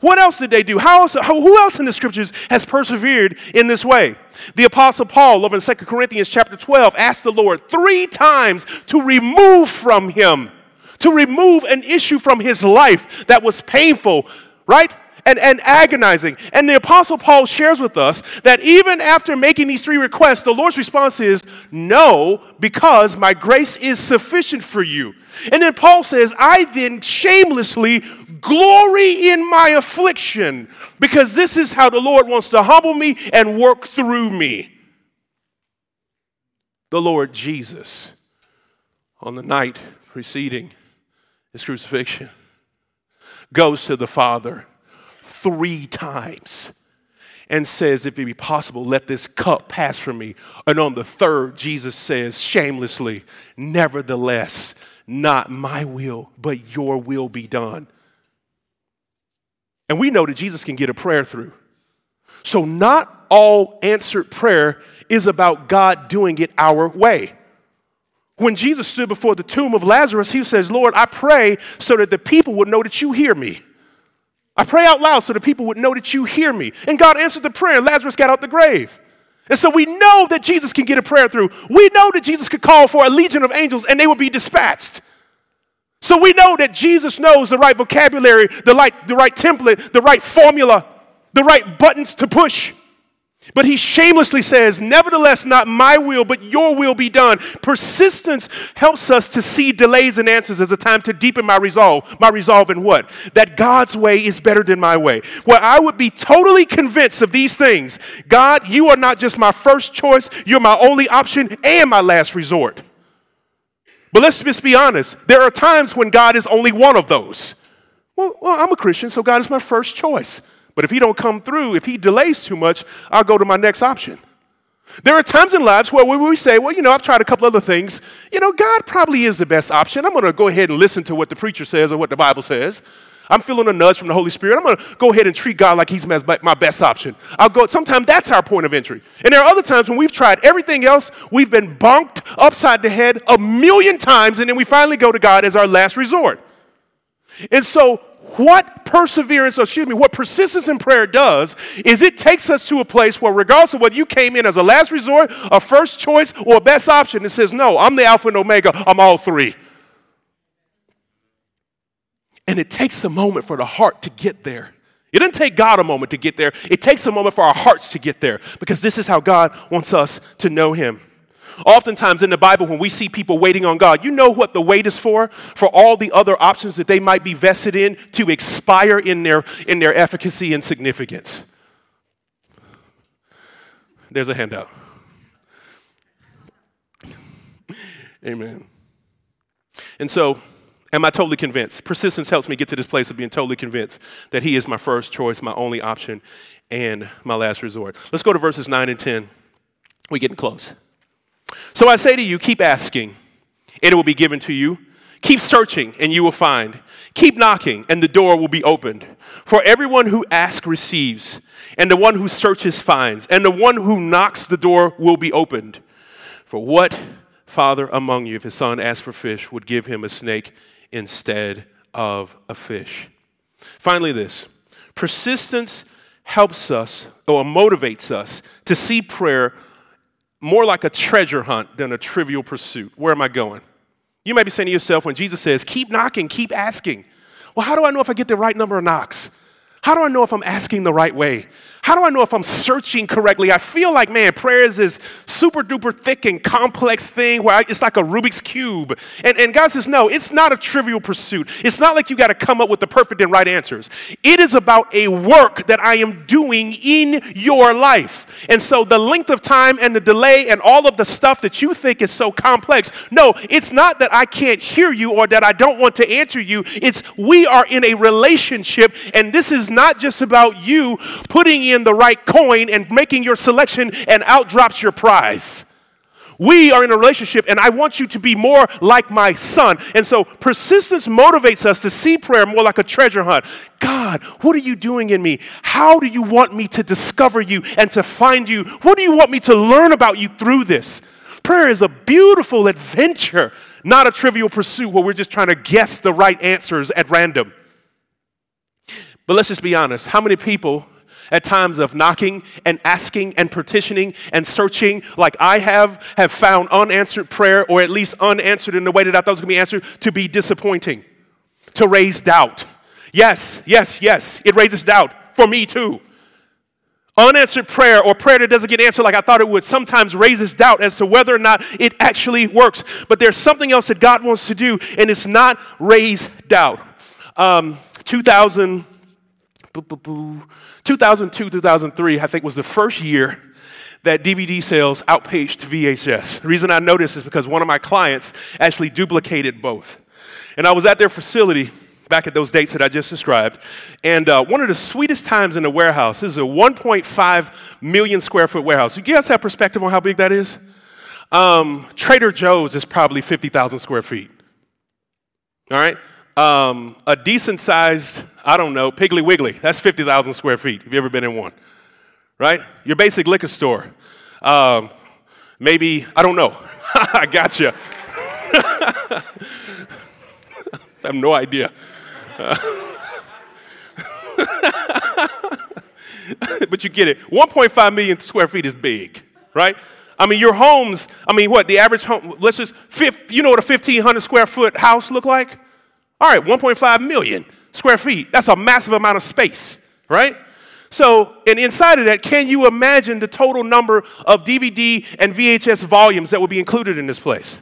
What else did they do? How else, who else in the scriptures has persevered in this way? The apostle Paul, over in 2 Corinthians chapter 12, asked the Lord three times to remove from him, to remove an issue from his life that was painful, right? And, and agonizing. And the Apostle Paul shares with us that even after making these three requests, the Lord's response is, No, because my grace is sufficient for you. And then Paul says, I then shamelessly glory in my affliction, because this is how the Lord wants to humble me and work through me. The Lord Jesus, on the night preceding his crucifixion, goes to the Father three times and says, If it be possible, let this cup pass from me. And on the third, Jesus says shamelessly, Nevertheless, not my will, but your will be done. And we know that Jesus can get a prayer through. So, not all answered prayer is about God doing it our way. When Jesus stood before the tomb of Lazarus, he says, Lord, I pray so that the people would know that you hear me. I pray out loud so that people would know that you hear me. And God answered the prayer, and Lazarus got out the grave. And so we know that Jesus can get a prayer through. We know that Jesus could call for a legion of angels and they would be dispatched. So we know that Jesus knows the right vocabulary, the right, the right template, the right formula, the right buttons to push. But he shamelessly says, Nevertheless, not my will, but your will be done. Persistence helps us to see delays and answers as a time to deepen my resolve. My resolve in what? That God's way is better than my way. Where I would be totally convinced of these things God, you are not just my first choice, you're my only option and my last resort. But let's just be honest. There are times when God is only one of those. Well, well I'm a Christian, so God is my first choice. But if he don't come through, if he delays too much, I'll go to my next option. There are times in lives where we say, well, you know, I've tried a couple other things. You know, God probably is the best option. I'm going to go ahead and listen to what the preacher says or what the Bible says. I'm feeling a nudge from the Holy Spirit. I'm going to go ahead and treat God like He's my best option. I'll go. Sometimes that's our point of entry. And there are other times when we've tried everything else, we've been bonked upside the head a million times, and then we finally go to God as our last resort. And so what perseverance, or excuse me, what persistence in prayer does is it takes us to a place where, regardless of whether you came in as a last resort, a first choice, or a best option, it says, No, I'm the Alpha and Omega, I'm all three. And it takes a moment for the heart to get there. It doesn't take God a moment to get there, it takes a moment for our hearts to get there because this is how God wants us to know Him. Oftentimes in the Bible, when we see people waiting on God, you know what the wait is for? For all the other options that they might be vested in to expire in their, in their efficacy and significance. There's a handout. Amen. And so, am I totally convinced? Persistence helps me get to this place of being totally convinced that He is my first choice, my only option, and my last resort. Let's go to verses 9 and 10. We're getting close. So I say to you, keep asking, and it will be given to you. Keep searching, and you will find. Keep knocking, and the door will be opened. For everyone who asks receives, and the one who searches finds, and the one who knocks, the door will be opened. For what father among you, if his son asked for fish, would give him a snake instead of a fish? Finally, this persistence helps us or motivates us to see prayer more like a treasure hunt than a trivial pursuit. Where am I going? You may be saying to yourself when Jesus says, keep knocking, keep asking. Well, how do I know if I get the right number of knocks? How do I know if I'm asking the right way? How do I know if I'm searching correctly? I feel like, man, prayer is this super duper thick and complex thing where it's like a Rubik's Cube. And, and God says, no, it's not a trivial pursuit. It's not like you got to come up with the perfect and right answers. It is about a work that I am doing in your life. And so the length of time and the delay and all of the stuff that you think is so complex, no, it's not that I can't hear you or that I don't want to answer you. It's we are in a relationship, and this is not just about you putting in the right coin and making your selection, and out drops your prize. We are in a relationship, and I want you to be more like my son. And so, persistence motivates us to see prayer more like a treasure hunt. God, what are you doing in me? How do you want me to discover you and to find you? What do you want me to learn about you through this? Prayer is a beautiful adventure, not a trivial pursuit where we're just trying to guess the right answers at random. But let's just be honest how many people at times of knocking and asking and petitioning and searching, like I have, have found unanswered prayer, or at least unanswered in the way that I thought was going to be answered, to be disappointing, to raise doubt. Yes, yes, yes, it raises doubt for me too. Unanswered prayer or prayer that doesn't get answered like I thought it would sometimes raises doubt as to whether or not it actually works. But there's something else that God wants to do, and it's not raise doubt. Um, 2000. 2002, 2003, I think, was the first year that DVD sales outpaced VHS. The reason I this is because one of my clients actually duplicated both. And I was at their facility back at those dates that I just described. And uh, one of the sweetest times in the warehouse, this is a 1.5 million square foot warehouse. You guys have perspective on how big that is? Um, Trader Joe's is probably 50,000 square feet. All right? Um, a decent sized, I don't know, Piggly Wiggly, that's 50,000 square feet. Have you ever been in one? right? Your basic liquor store. Um, maybe, I don't know. I got you. I have no idea. But you get it. 1.5 million square feet is big, right? I mean, your homes, I mean, what, the average home, let's just, you know what a 1,500 square foot house look like? All right, 1.5 million square feet. That's a massive amount of space, right? So, and inside of that, can you imagine the total number of DVD and VHS volumes that would be included in this place?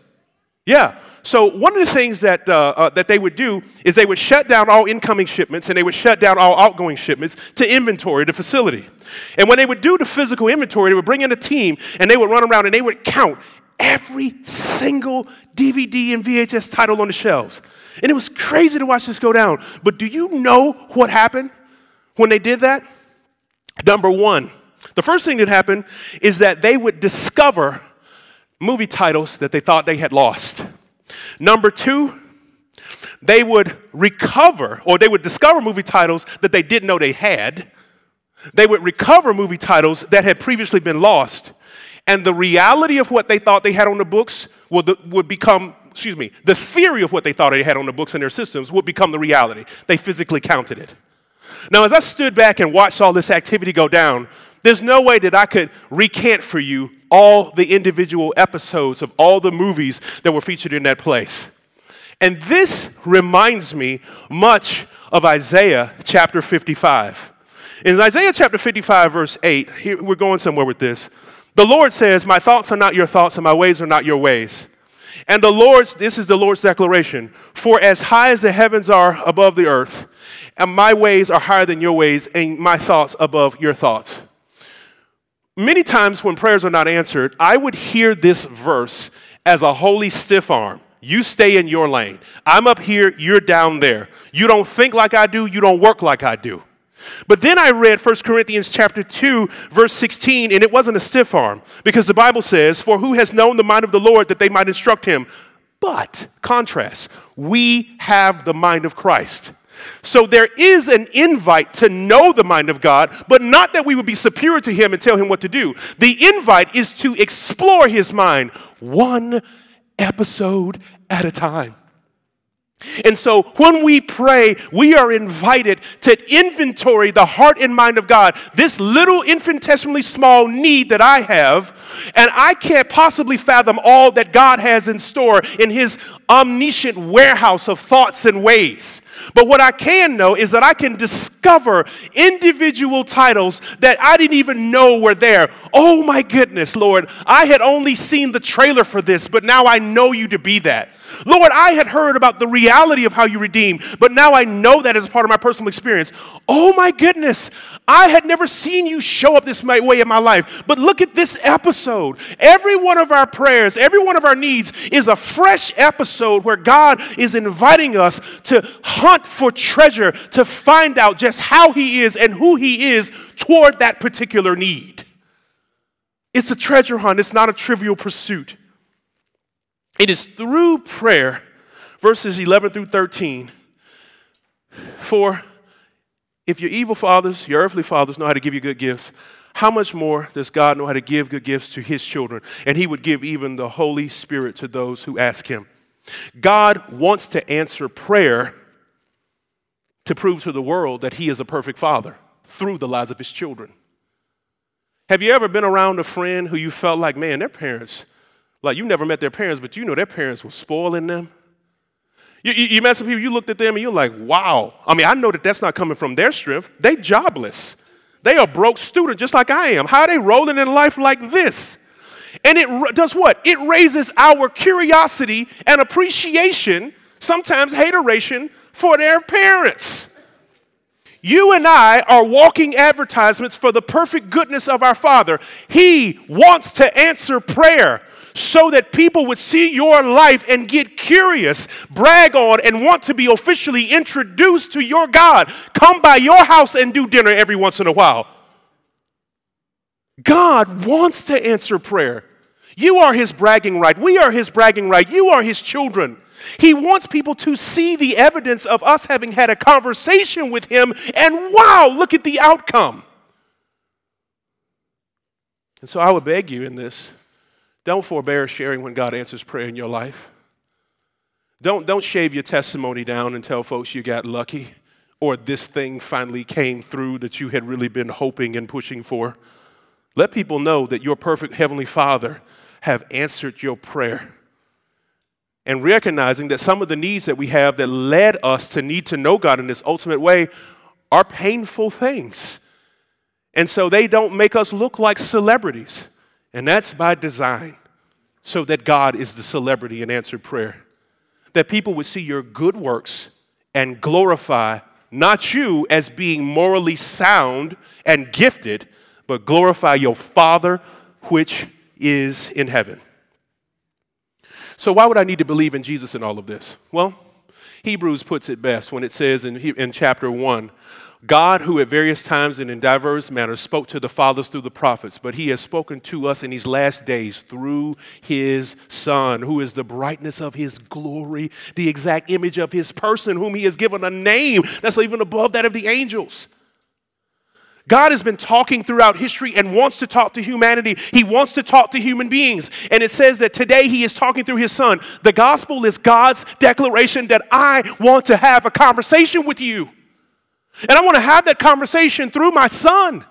Yeah. So one of the things that, uh, uh, that they would do is they would shut down all incoming shipments and they would shut down all outgoing shipments to inventory the facility. And when they would do the physical inventory, they would bring in a team and they would run around and they would count every single DVD and VHS title on the shelves. And it was crazy to watch this go down. But do you know what happened when they did that? Number one, the first thing that happened is that they would discover movie titles that they thought they had lost. Number two, they would recover or they would discover movie titles that they didn't know they had. They would recover movie titles that had previously been lost. And the reality of what they thought they had on the books would, would become, excuse me, the theory of what they thought they had on the books and their systems would become the reality. They physically counted it. Now, as I stood back and watched all this activity go down, there's no way that I could recant for you all the individual episodes of all the movies that were featured in that place. And this reminds me much of Isaiah chapter 55. In Isaiah chapter 55, verse 8, here, we're going somewhere with this. The Lord says, My thoughts are not your thoughts, and my ways are not your ways. And the Lord's, this is the Lord's declaration For as high as the heavens are above the earth, and my ways are higher than your ways, and my thoughts above your thoughts. Many times when prayers are not answered, I would hear this verse as a holy stiff arm. You stay in your lane. I'm up here, you're down there. You don't think like I do, you don't work like I do. But then I read 1 Corinthians chapter 2 verse 16 and it wasn't a stiff arm because the Bible says for who has known the mind of the Lord that they might instruct him but contrast we have the mind of Christ. So there is an invite to know the mind of God, but not that we would be superior to Him and tell Him what to do. The invite is to explore His mind one episode at a time. And so when we pray, we are invited to inventory the heart and mind of God. This little infinitesimally small need that I have, and I can't possibly fathom all that God has in store in His omniscient warehouse of thoughts and ways. But what I can know is that I can discover individual titles that I didn't even know were there. Oh my goodness, Lord, I had only seen the trailer for this, but now I know you to be that. Lord, I had heard about the reality of how you redeem, but now I know that as part of my personal experience. Oh my goodness, I had never seen you show up this way in my life. But look at this episode. Every one of our prayers, every one of our needs is a fresh episode where God is inviting us to hunt for treasure, to find out just how He is and who He is toward that particular need. It's a treasure hunt, it's not a trivial pursuit. It is through prayer, verses 11 through 13. For if your evil fathers, your earthly fathers, know how to give you good gifts, how much more does God know how to give good gifts to his children? And he would give even the Holy Spirit to those who ask him. God wants to answer prayer to prove to the world that he is a perfect father through the lives of his children. Have you ever been around a friend who you felt like, man, their parents like you never met their parents, but you know their parents were spoiling them. You, you, you met some people, you looked at them and you're like, wow. I mean, I know that that's not coming from their strength. They jobless. They are broke students just like I am. How are they rolling in life like this? And it does what? It raises our curiosity and appreciation, sometimes hateration, for their parents. You and I are walking advertisements for the perfect goodness of our Father. He wants to answer prayer so that people would see your life and get curious, brag on, and want to be officially introduced to your God. Come by your house and do dinner every once in a while. God wants to answer prayer. You are his bragging right. We are his bragging right. You are his children. He wants people to see the evidence of us having had a conversation with him, and wow, look at the outcome. And so I would beg you in this don't forbear sharing when God answers prayer in your life. Don't, don't shave your testimony down and tell folks you got lucky or this thing finally came through that you had really been hoping and pushing for. Let people know that your perfect Heavenly Father have answered your prayer. And recognizing that some of the needs that we have that led us to need to know God in this ultimate way are painful things. And so they don't make us look like celebrities. And that's by design, so that God is the celebrity in answered prayer. That people would see your good works and glorify not you as being morally sound and gifted, but glorify your Father which is in heaven. So, why would I need to believe in Jesus in all of this? Well, Hebrews puts it best when it says in, in chapter 1 God, who at various times and in diverse manners spoke to the fathers through the prophets, but he has spoken to us in these last days through his Son, who is the brightness of his glory, the exact image of his person, whom he has given a name that's even above that of the angels. God has been talking throughout history and wants to talk to humanity. He wants to talk to human beings. And it says that today He is talking through His Son. The gospel is God's declaration that I want to have a conversation with you. And I want to have that conversation through my Son.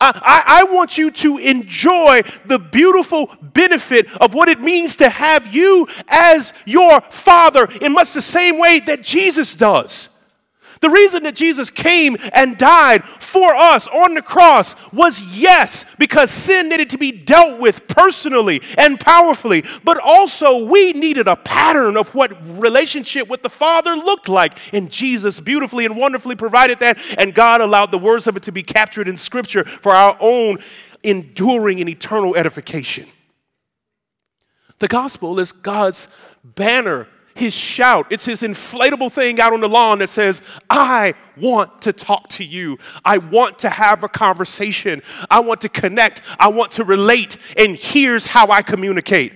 I, I, want you to enjoy the beautiful benefit of what it means to have you as your Father in much the same way that Jesus does. The reason that Jesus came and died for us on the cross was yes, because sin needed to be dealt with personally and powerfully, but also we needed a pattern of what relationship with the Father looked like. And Jesus beautifully and wonderfully provided that, and God allowed the words of it to be captured in Scripture for our own enduring and eternal edification. The gospel is God's banner his shout. It's his inflatable thing out on the lawn that says, I want to talk to you. I want to have a conversation. I want to connect. I want to relate. And here's how I communicate.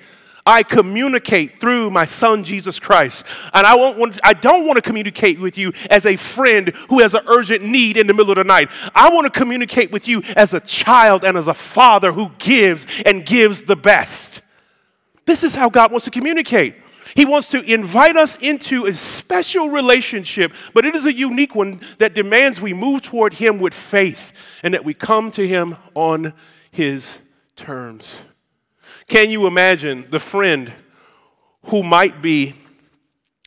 I communicate through my son Jesus Christ. And I, won't want, I don't want to communicate with you as a friend who has an urgent need in the middle of the night. I want to communicate with you as a child and as a father who gives and gives the best. This is how God wants to communicate. He wants to invite us into a special relationship, but it is a unique one that demands we move toward Him with faith and that we come to Him on His terms. Can you imagine the friend who might be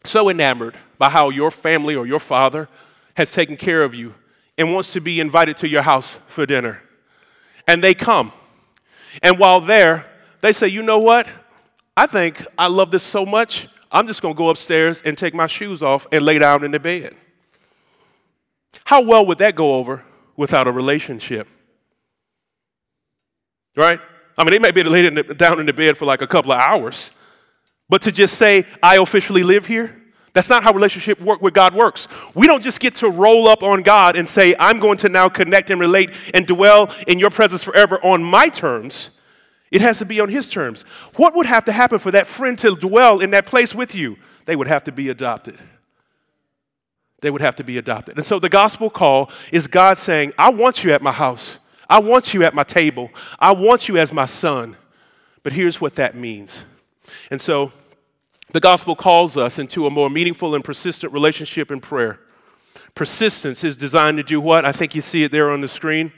so enamored by how your family or your father has taken care of you and wants to be invited to your house for dinner? And they come. And while there, they say, You know what? I think I love this so much, I'm just going to go upstairs and take my shoes off and lay down in the bed. How well would that go over without a relationship? Right? I mean, they may be laying down in the bed for like a couple of hours, but to just say, I officially live here, that's not how relationship work with God works. We don't just get to roll up on God and say, I'm going to now connect and relate and dwell in your presence forever on my terms. It has to be on his terms. What would have to happen for that friend to dwell in that place with you? They would have to be adopted. They would have to be adopted. And so the gospel call is God saying, I want you at my house. I want you at my table. I want you as my son. But here's what that means. And so the gospel calls us into a more meaningful and persistent relationship in prayer. Persistence is designed to do what? I think you see it there on the screen.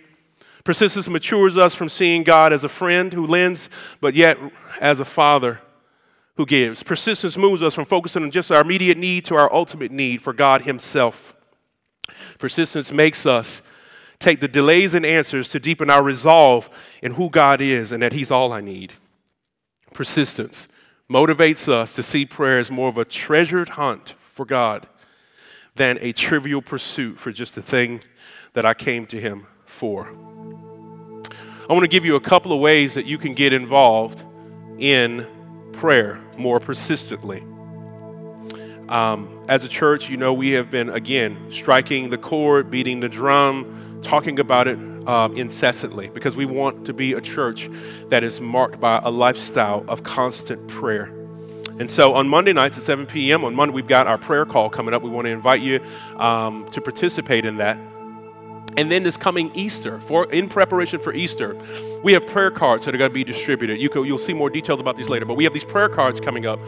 Persistence matures us from seeing God as a friend who lends, but yet as a father who gives. Persistence moves us from focusing on just our immediate need to our ultimate need for God Himself. Persistence makes us take the delays and answers to deepen our resolve in who God is and that He's all I need. Persistence motivates us to see prayer as more of a treasured hunt for God than a trivial pursuit for just the thing that I came to Him for. I want to give you a couple of ways that you can get involved in prayer more persistently. Um, as a church, you know, we have been, again, striking the chord, beating the drum, talking about it uh, incessantly because we want to be a church that is marked by a lifestyle of constant prayer. And so on Monday nights at 7 p.m., on Monday, we've got our prayer call coming up. We want to invite you um, to participate in that. And then this coming Easter, for in preparation for Easter, we have prayer cards that are going to be distributed. You will see more details about these later, but we have these prayer cards coming up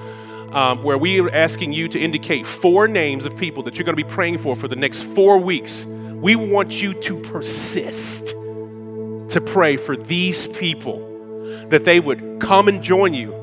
um, where we are asking you to indicate four names of people that you're going to be praying for for the next four weeks. We want you to persist to pray for these people that they would come and join you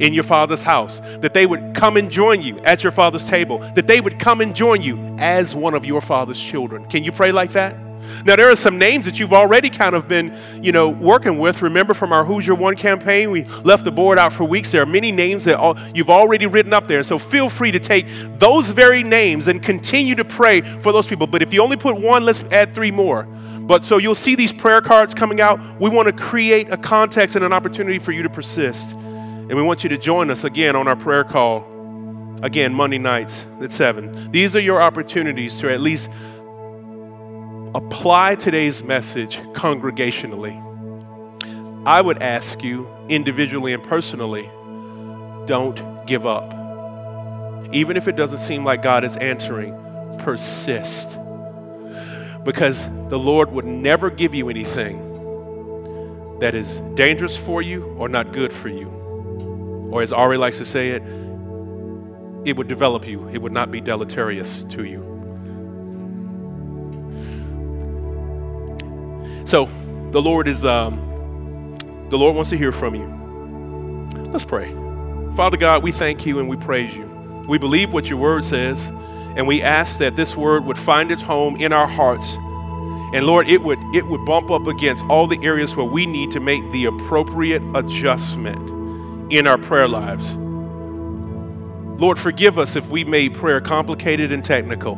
in your father's house, that they would come and join you at your father's table, that they would come and join you as one of your father's children. Can you pray like that? Now, there are some names that you've already kind of been, you know, working with. Remember from our Who's Your One campaign, we left the board out for weeks. There are many names that all, you've already written up there. So feel free to take those very names and continue to pray for those people. But if you only put one, let's add three more. But so you'll see these prayer cards coming out. We want to create a context and an opportunity for you to persist. And we want you to join us again on our prayer call, again, Monday nights at 7. These are your opportunities to at least apply today's message congregationally. I would ask you individually and personally don't give up. Even if it doesn't seem like God is answering, persist because the Lord would never give you anything that is dangerous for you or not good for you. Or as Ari likes to say it, it would develop you, it would not be deleterious to you. So the Lord is um, the Lord wants to hear from you. Let's pray. Father God, we thank you and we praise you. We believe what your word says. And we ask that this word would find its home in our hearts. And Lord, it would, it would bump up against all the areas where we need to make the appropriate adjustment in our prayer lives. Lord, forgive us if we made prayer complicated and technical.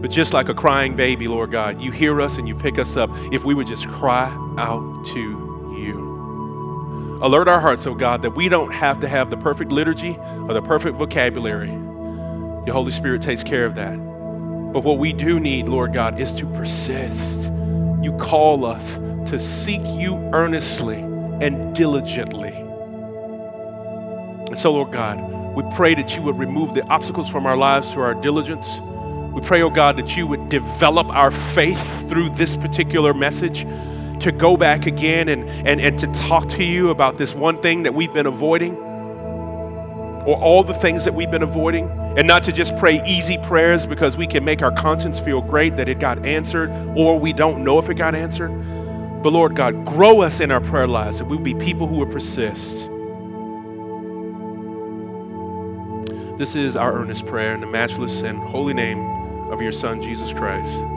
But just like a crying baby, Lord God, you hear us and you pick us up if we would just cry out to you. Alert our hearts, oh God, that we don't have to have the perfect liturgy or the perfect vocabulary. Your Holy Spirit takes care of that. But what we do need, Lord God, is to persist. You call us to seek you earnestly and diligently. And so, Lord God, we pray that you would remove the obstacles from our lives through our diligence. We pray, oh God, that you would develop our faith through this particular message to go back again and, and, and to talk to you about this one thing that we've been avoiding or all the things that we've been avoiding and not to just pray easy prayers because we can make our conscience feel great that it got answered or we don't know if it got answered. But Lord God, grow us in our prayer lives that we will be people who will persist. This is our earnest prayer in the matchless and holy name of your Son, Jesus Christ.